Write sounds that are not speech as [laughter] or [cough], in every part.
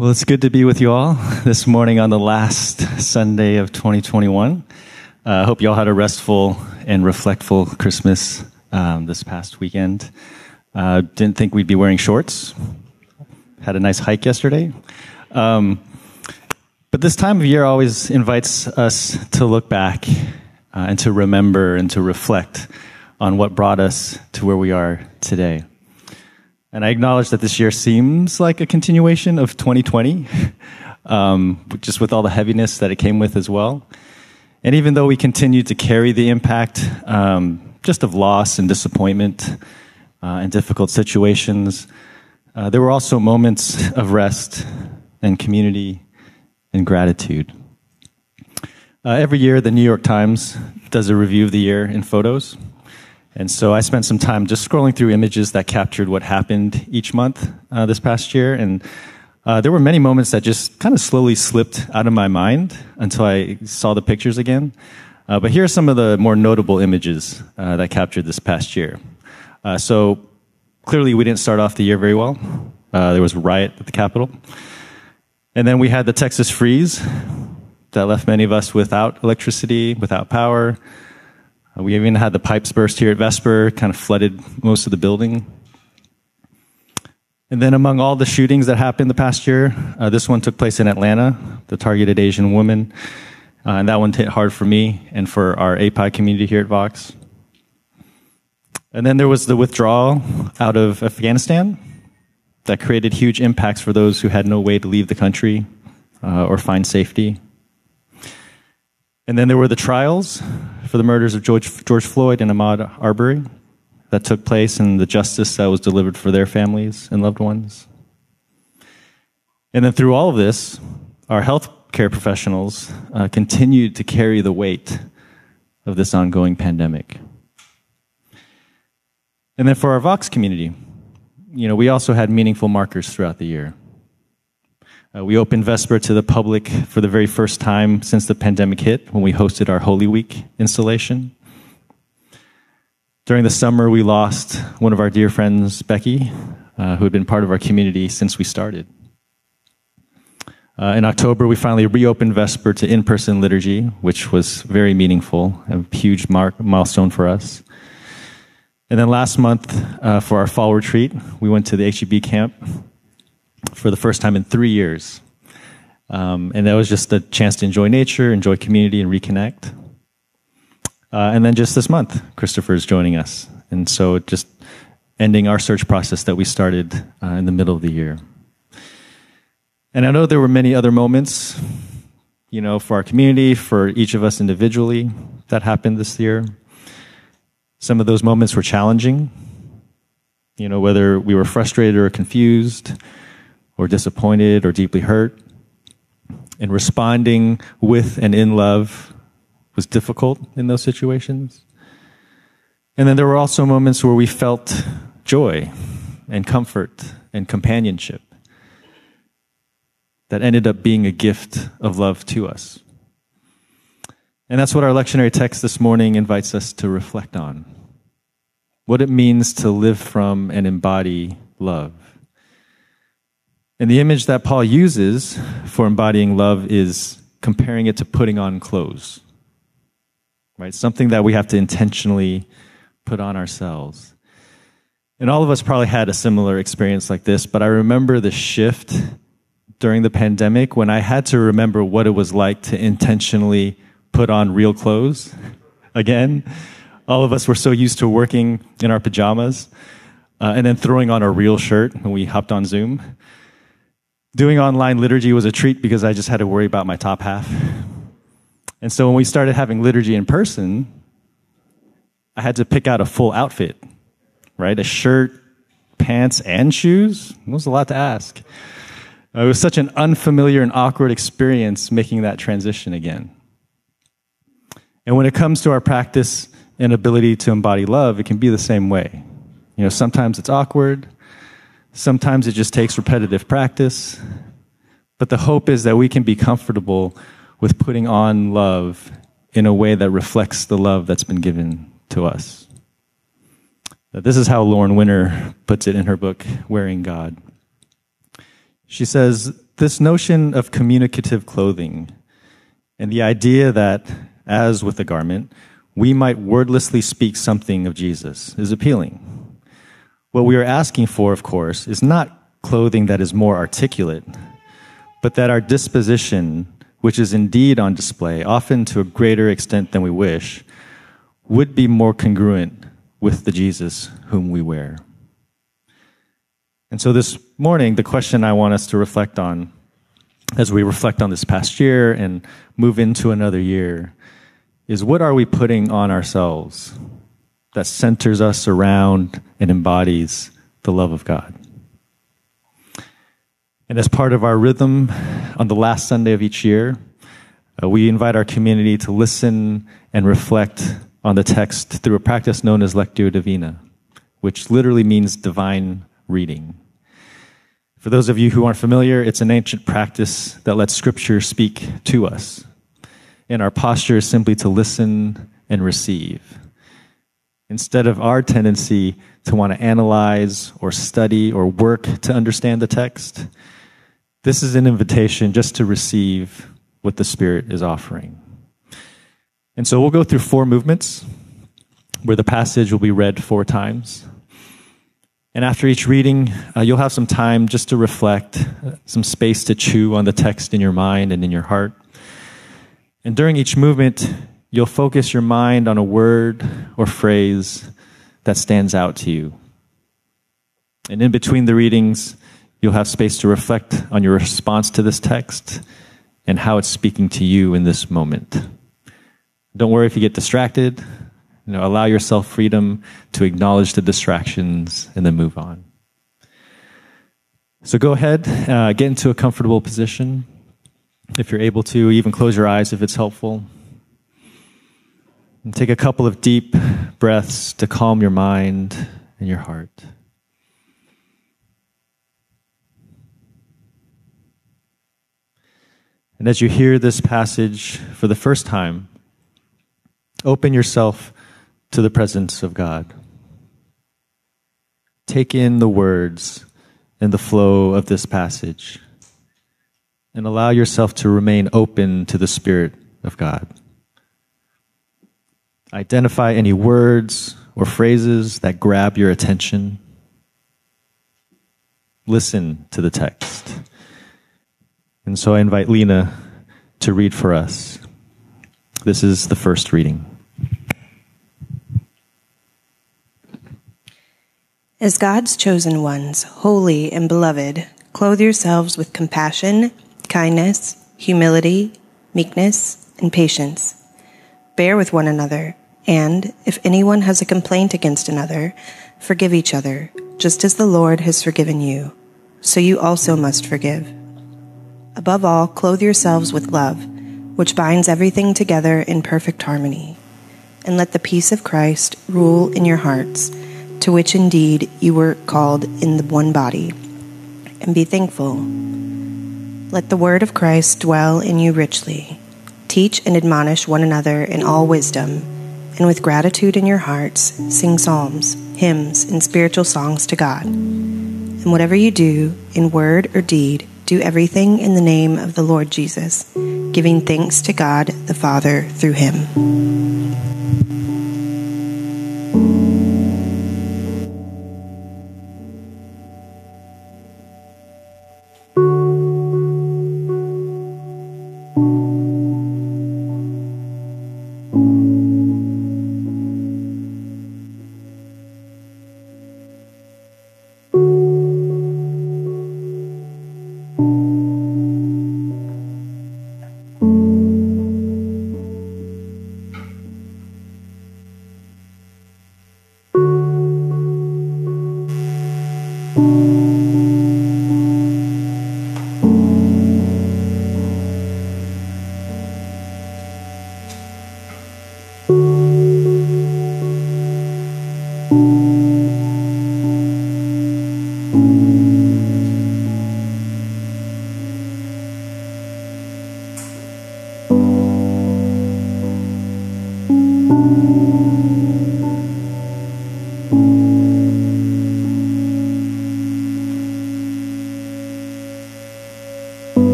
Well, it's good to be with you all [laughs] this morning on the last Sunday of 2021. I uh, hope you all had a restful and reflectful Christmas um, this past weekend. Uh, didn't think we'd be wearing shorts. Had a nice hike yesterday. Um, but this time of year always invites us to look back uh, and to remember and to reflect on what brought us to where we are today. And I acknowledge that this year seems like a continuation of 2020, [laughs] um, just with all the heaviness that it came with as well. And even though we continue to carry the impact um, just of loss and disappointment uh, and difficult situations, uh, there were also moments of rest and community and gratitude. Uh, every year, the New York Times does a review of the year in photos. And so I spent some time just scrolling through images that captured what happened each month uh, this past year. And uh, there were many moments that just kind of slowly slipped out of my mind until I saw the pictures again. Uh, but here are some of the more notable images uh, that captured this past year. Uh, so clearly, we didn't start off the year very well. Uh, there was a riot at the Capitol. And then we had the Texas freeze that left many of us without electricity, without power. Uh, we even had the pipes burst here at Vesper, kind of flooded most of the building. And then among all the shootings that happened the past year, uh, this one took place in Atlanta, the targeted Asian woman. Uh, and that one hit hard for me and for our API community here at Vox. And then there was the withdrawal out of Afghanistan that created huge impacts for those who had no way to leave the country uh, or find safety. And then there were the trials for the murders of George, George Floyd and Ahmaud Arbery that took place and the justice that was delivered for their families and loved ones. And then through all of this, our healthcare professionals uh, continued to carry the weight of this ongoing pandemic. And then for our Vox community, you know, we also had meaningful markers throughout the year. Uh, we opened Vesper to the public for the very first time since the pandemic hit when we hosted our Holy Week installation. During the summer, we lost one of our dear friends, Becky, uh, who had been part of our community since we started. Uh, in October, we finally reopened Vesper to in person liturgy, which was very meaningful, a huge mark, milestone for us. And then last month, uh, for our fall retreat, we went to the HEB camp for the first time in three years. Um, and that was just a chance to enjoy nature, enjoy community, and reconnect. Uh, and then just this month, Christopher is joining us. And so just ending our search process that we started uh, in the middle of the year. And I know there were many other moments, you know, for our community, for each of us individually that happened this year. Some of those moments were challenging, you know, whether we were frustrated or confused, or disappointed or deeply hurt. And responding with and in love was difficult in those situations. And then there were also moments where we felt joy and comfort and companionship that ended up being a gift of love to us. And that's what our lectionary text this morning invites us to reflect on what it means to live from and embody love. And the image that Paul uses for embodying love is comparing it to putting on clothes. Right? Something that we have to intentionally put on ourselves. And all of us probably had a similar experience like this, but I remember the shift during the pandemic when I had to remember what it was like to intentionally put on real clothes again. All of us were so used to working in our pajamas uh, and then throwing on a real shirt when we hopped on Zoom. Doing online liturgy was a treat because I just had to worry about my top half. And so when we started having liturgy in person, I had to pick out a full outfit, right? A shirt, pants, and shoes. It was a lot to ask. Uh, it was such an unfamiliar and awkward experience making that transition again. And when it comes to our practice and ability to embody love, it can be the same way. You know, sometimes it's awkward, Sometimes it just takes repetitive practice. But the hope is that we can be comfortable with putting on love in a way that reflects the love that's been given to us. This is how Lauren Winner puts it in her book, Wearing God. She says, this notion of communicative clothing and the idea that, as with a garment, we might wordlessly speak something of Jesus is appealing. What we are asking for, of course, is not clothing that is more articulate, but that our disposition, which is indeed on display, often to a greater extent than we wish, would be more congruent with the Jesus whom we wear. And so this morning, the question I want us to reflect on as we reflect on this past year and move into another year is what are we putting on ourselves that centers us around and embodies the love of God? And as part of our rhythm on the last Sunday of each year, uh, we invite our community to listen and reflect on the text through a practice known as Lectio Divina, which literally means divine reading. For those of you who aren't familiar, it's an ancient practice that lets Scripture speak to us. And our posture is simply to listen and receive. Instead of our tendency to want to analyze or study or work to understand the text, this is an invitation just to receive what the Spirit is offering. And so we'll go through four movements where the passage will be read four times. And after each reading, uh, you'll have some time just to reflect, uh, some space to chew on the text in your mind and in your heart. And during each movement, you'll focus your mind on a word or phrase that stands out to you. And in between the readings, you'll have space to reflect on your response to this text and how it's speaking to you in this moment. Don't worry if you get distracted. You know, allow yourself freedom to acknowledge the distractions and then move on. So go ahead, uh, get into a comfortable position if you're able to, even close your eyes if it's helpful. And take a couple of deep breaths to calm your mind and your heart. And as you hear this passage for the first time, open yourself to the presence of God. Take in the words and the flow of this passage and allow yourself to remain open to the Spirit of God. Identify any words or phrases that grab your attention. Listen to the text. And so I invite Lena to read for us. This is the first reading. As God's chosen ones, holy and beloved, clothe yourselves with compassion, kindness, humility, meekness, and patience. Bear with one another, and, if anyone has a complaint against another, forgive each other, just as the Lord has forgiven you. So you also must forgive. Above all, clothe yourselves with love, which binds everything together in perfect harmony. And let the peace of Christ rule in your hearts to which indeed you were called in the one body, and be thankful. Let the word of Christ dwell in you richly. Teach and admonish one another in all wisdom, and with gratitude in your hearts, sing psalms, hymns, and spiritual songs to God. And whatever you do, in word or deed, do everything in the name of the Lord Jesus, giving thanks to God the Father through him.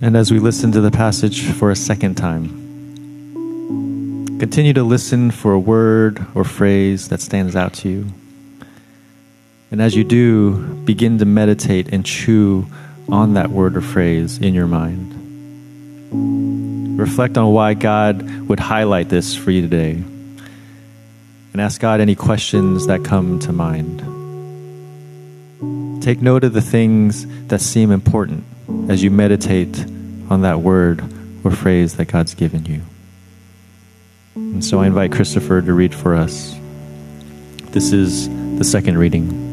And as we listen to the passage for a second time, continue to listen for a word or phrase that stands out to you. And as you do, begin to meditate and chew on that word or phrase in your mind. Reflect on why God would highlight this for you today. And ask God any questions that come to mind. Take note of the things that seem important as you meditate on that word or phrase that God's given you. And so I invite Christopher to read for us. This is the second reading.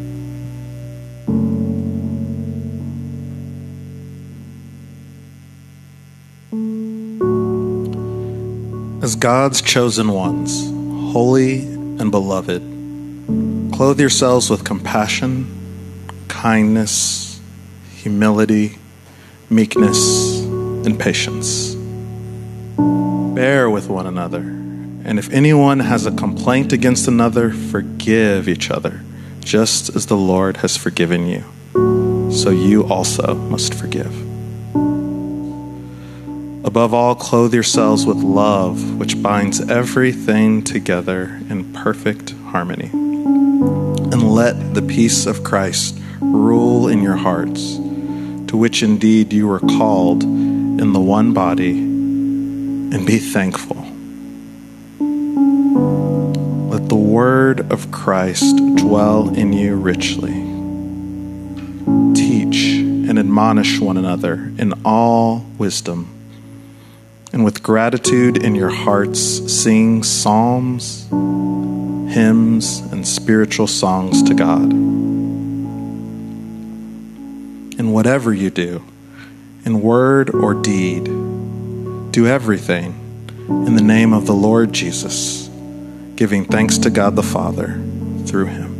As God's chosen ones, holy and beloved, clothe yourselves with compassion, kindness, humility, meekness, and patience. Bear with one another, and if anyone has a complaint against another, forgive each other, just as the Lord has forgiven you. So you also must forgive. Above all, clothe yourselves with love, which binds everything together in perfect harmony. And let the peace of Christ rule in your hearts, to which indeed you were called in the one body, and be thankful. Let the word of Christ dwell in you richly. Teach and admonish one another in all wisdom and with gratitude in your hearts, sing psalms, hymns, and spiritual songs to God. Whatever you do, in word or deed, do everything in the name of the Lord Jesus, giving thanks to God the Father through him.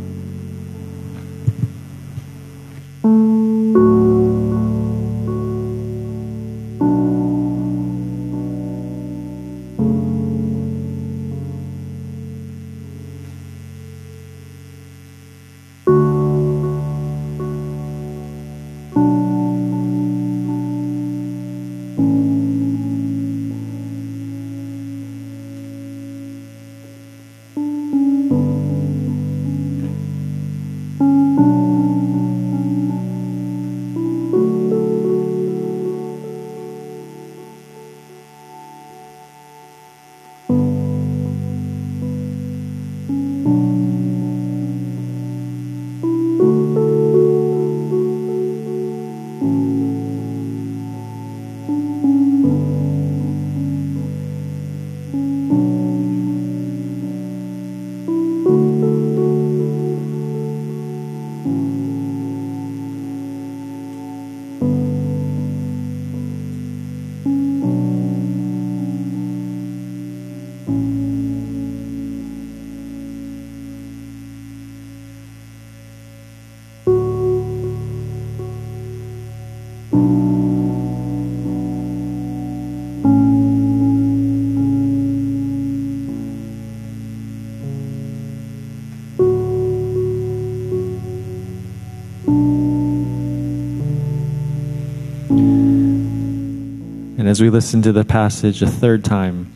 And as we listen to the passage a third time,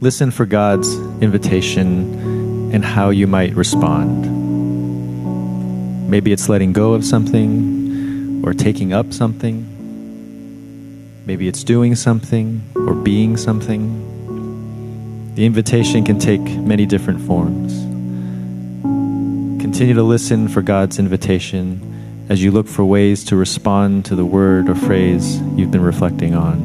listen for God's invitation and how you might respond. Maybe it's letting go of something or taking up something. Maybe it's doing something or being something. The invitation can take many different forms. Continue to listen for God's invitation as you look for ways to respond to the word or phrase you've been reflecting on.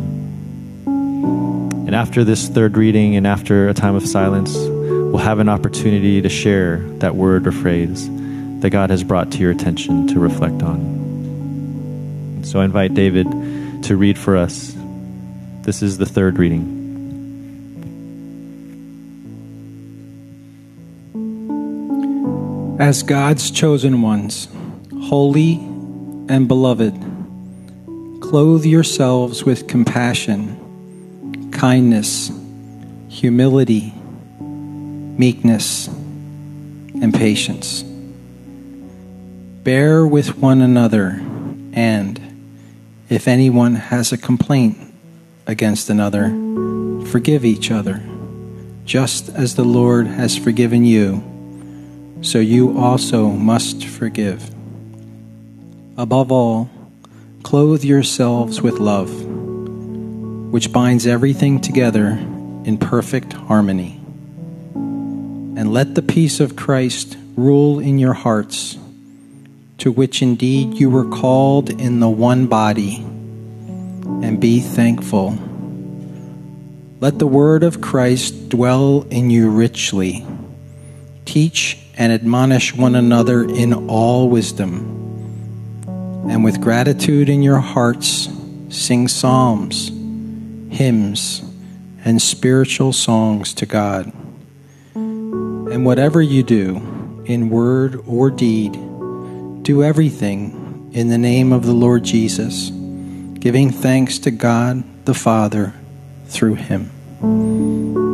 And after this third reading and after a time of silence, we'll have an opportunity to share that word or phrase that God has brought to your attention to reflect on. So I invite David to read for us. This is the third reading. As God's chosen ones, holy and beloved, clothe yourselves with compassion, kindness, humility, meekness, and patience. Bear with one another, and If anyone has a complaint against another, forgive each other, just as the Lord has forgiven you, so you also must forgive. Above all, clothe yourselves with love, which binds everything together in perfect harmony. And let the peace of Christ rule in your hearts, to which indeed you were called in the one body, and be thankful. Let the word of Christ dwell in you richly. Teach and admonish one another in all wisdom. And with gratitude in your hearts, sing psalms, hymns, and spiritual songs to God. And whatever you do, in word or deed, do everything in the name of the Lord Jesus, giving thanks to God the Father through him.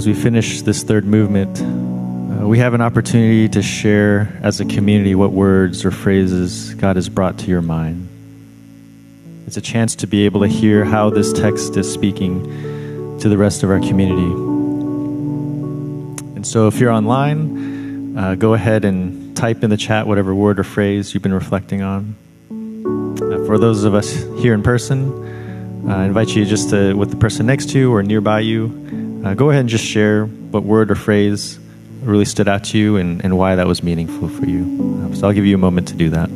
As we finish this third movement, uh, we have an opportunity to share as a community what words or phrases God has brought to your mind. It's a chance to be able to hear how this text is speaking to the rest of our community. And so, if you're online, uh, go ahead and type in the chat whatever word or phrase you've been reflecting on. Uh, for those of us here in person, I invite you just to, with the person next to you or nearby you, uh, go ahead and just share what word or phrase really stood out to you and, and why that was meaningful for you. Uh, so I'll give you a moment to do that.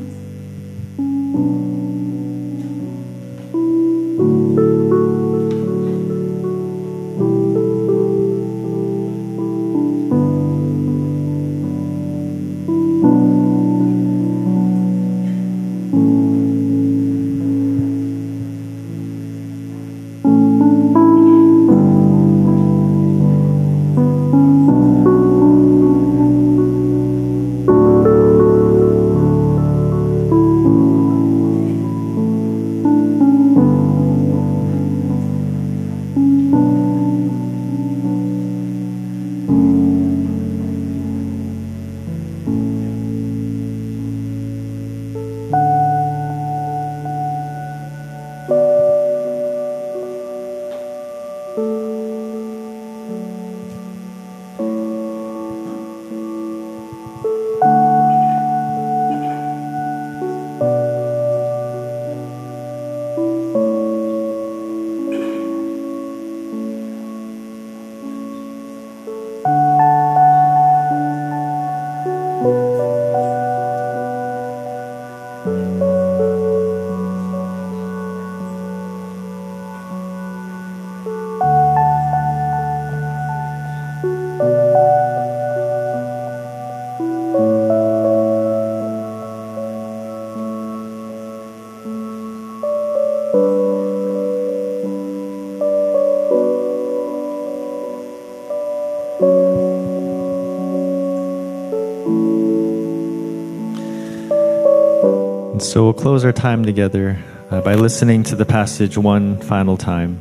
We'll close our time together uh, by listening to the passage one final time.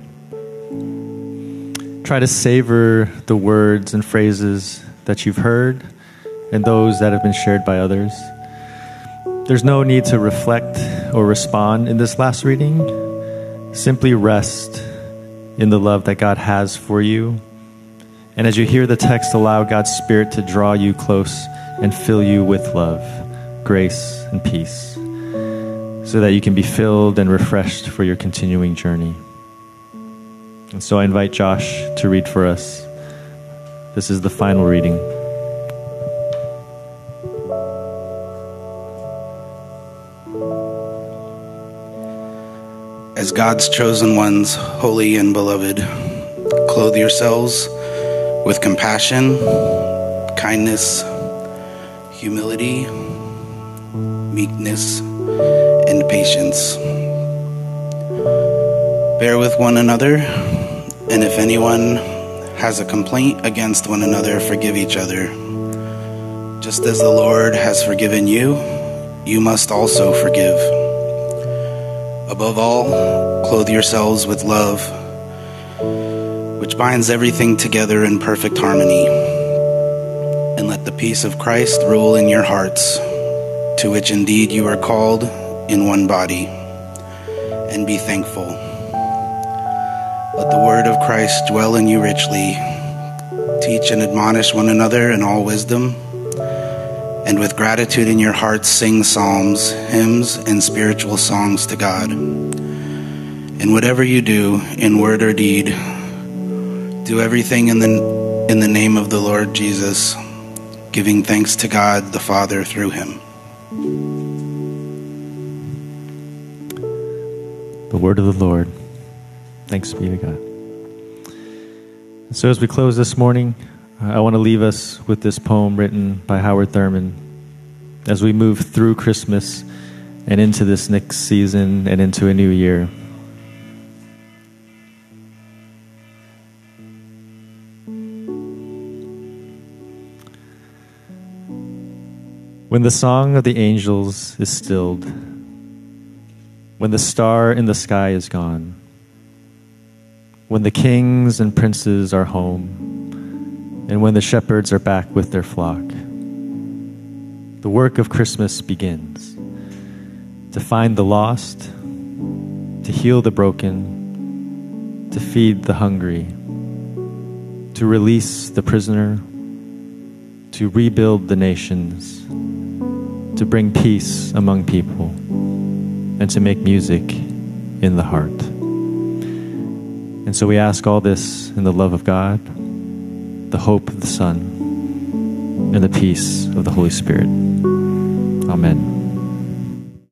Try to savor the words and phrases that you've heard and those that have been shared by others. There's no need to reflect or respond in this last reading. Simply rest in the love that God has for you. And as you hear the text, allow God's Spirit to draw you close and fill you with love, grace, and peace, so that you can be filled and refreshed for your continuing journey. And so I invite Josh to read for us. This is the final reading. As God's chosen ones, holy and beloved, clothe yourselves with compassion, kindness, humility, meekness, and patience. Bear with one another, and if anyone has a complaint against one another, forgive each other. Just as the Lord has forgiven you, you must also forgive. Above all, clothe yourselves with love, which binds everything together in perfect harmony. And let the peace of Christ rule in your hearts, to which indeed you are called in one body. And be thankful. Let the word of Christ dwell in you richly. Teach and admonish one another in all wisdom and with gratitude in your hearts sing psalms, hymns, and spiritual songs to God. And whatever you do, in word or deed, do everything in the, in the name of the Lord Jesus, giving thanks to God the Father through him. The word of the Lord. Thanks be to God. So, as we close this morning, uh, I want to leave us with this poem written by Howard Thurman as we move through Christmas and into this next season and into a new year. When the song of the angels is stilled, when the star in the sky is gone, when the kings and princes are home, and when the shepherds are back with their flock, the work of Christmas begins. To find the lost, to heal the broken, to feed the hungry, to release the prisoner, to rebuild the nations, to bring peace among people, and to make music in the heart. And so we ask all this in the love of God, the hope of the Son, and the peace of the Holy Spirit. Amen.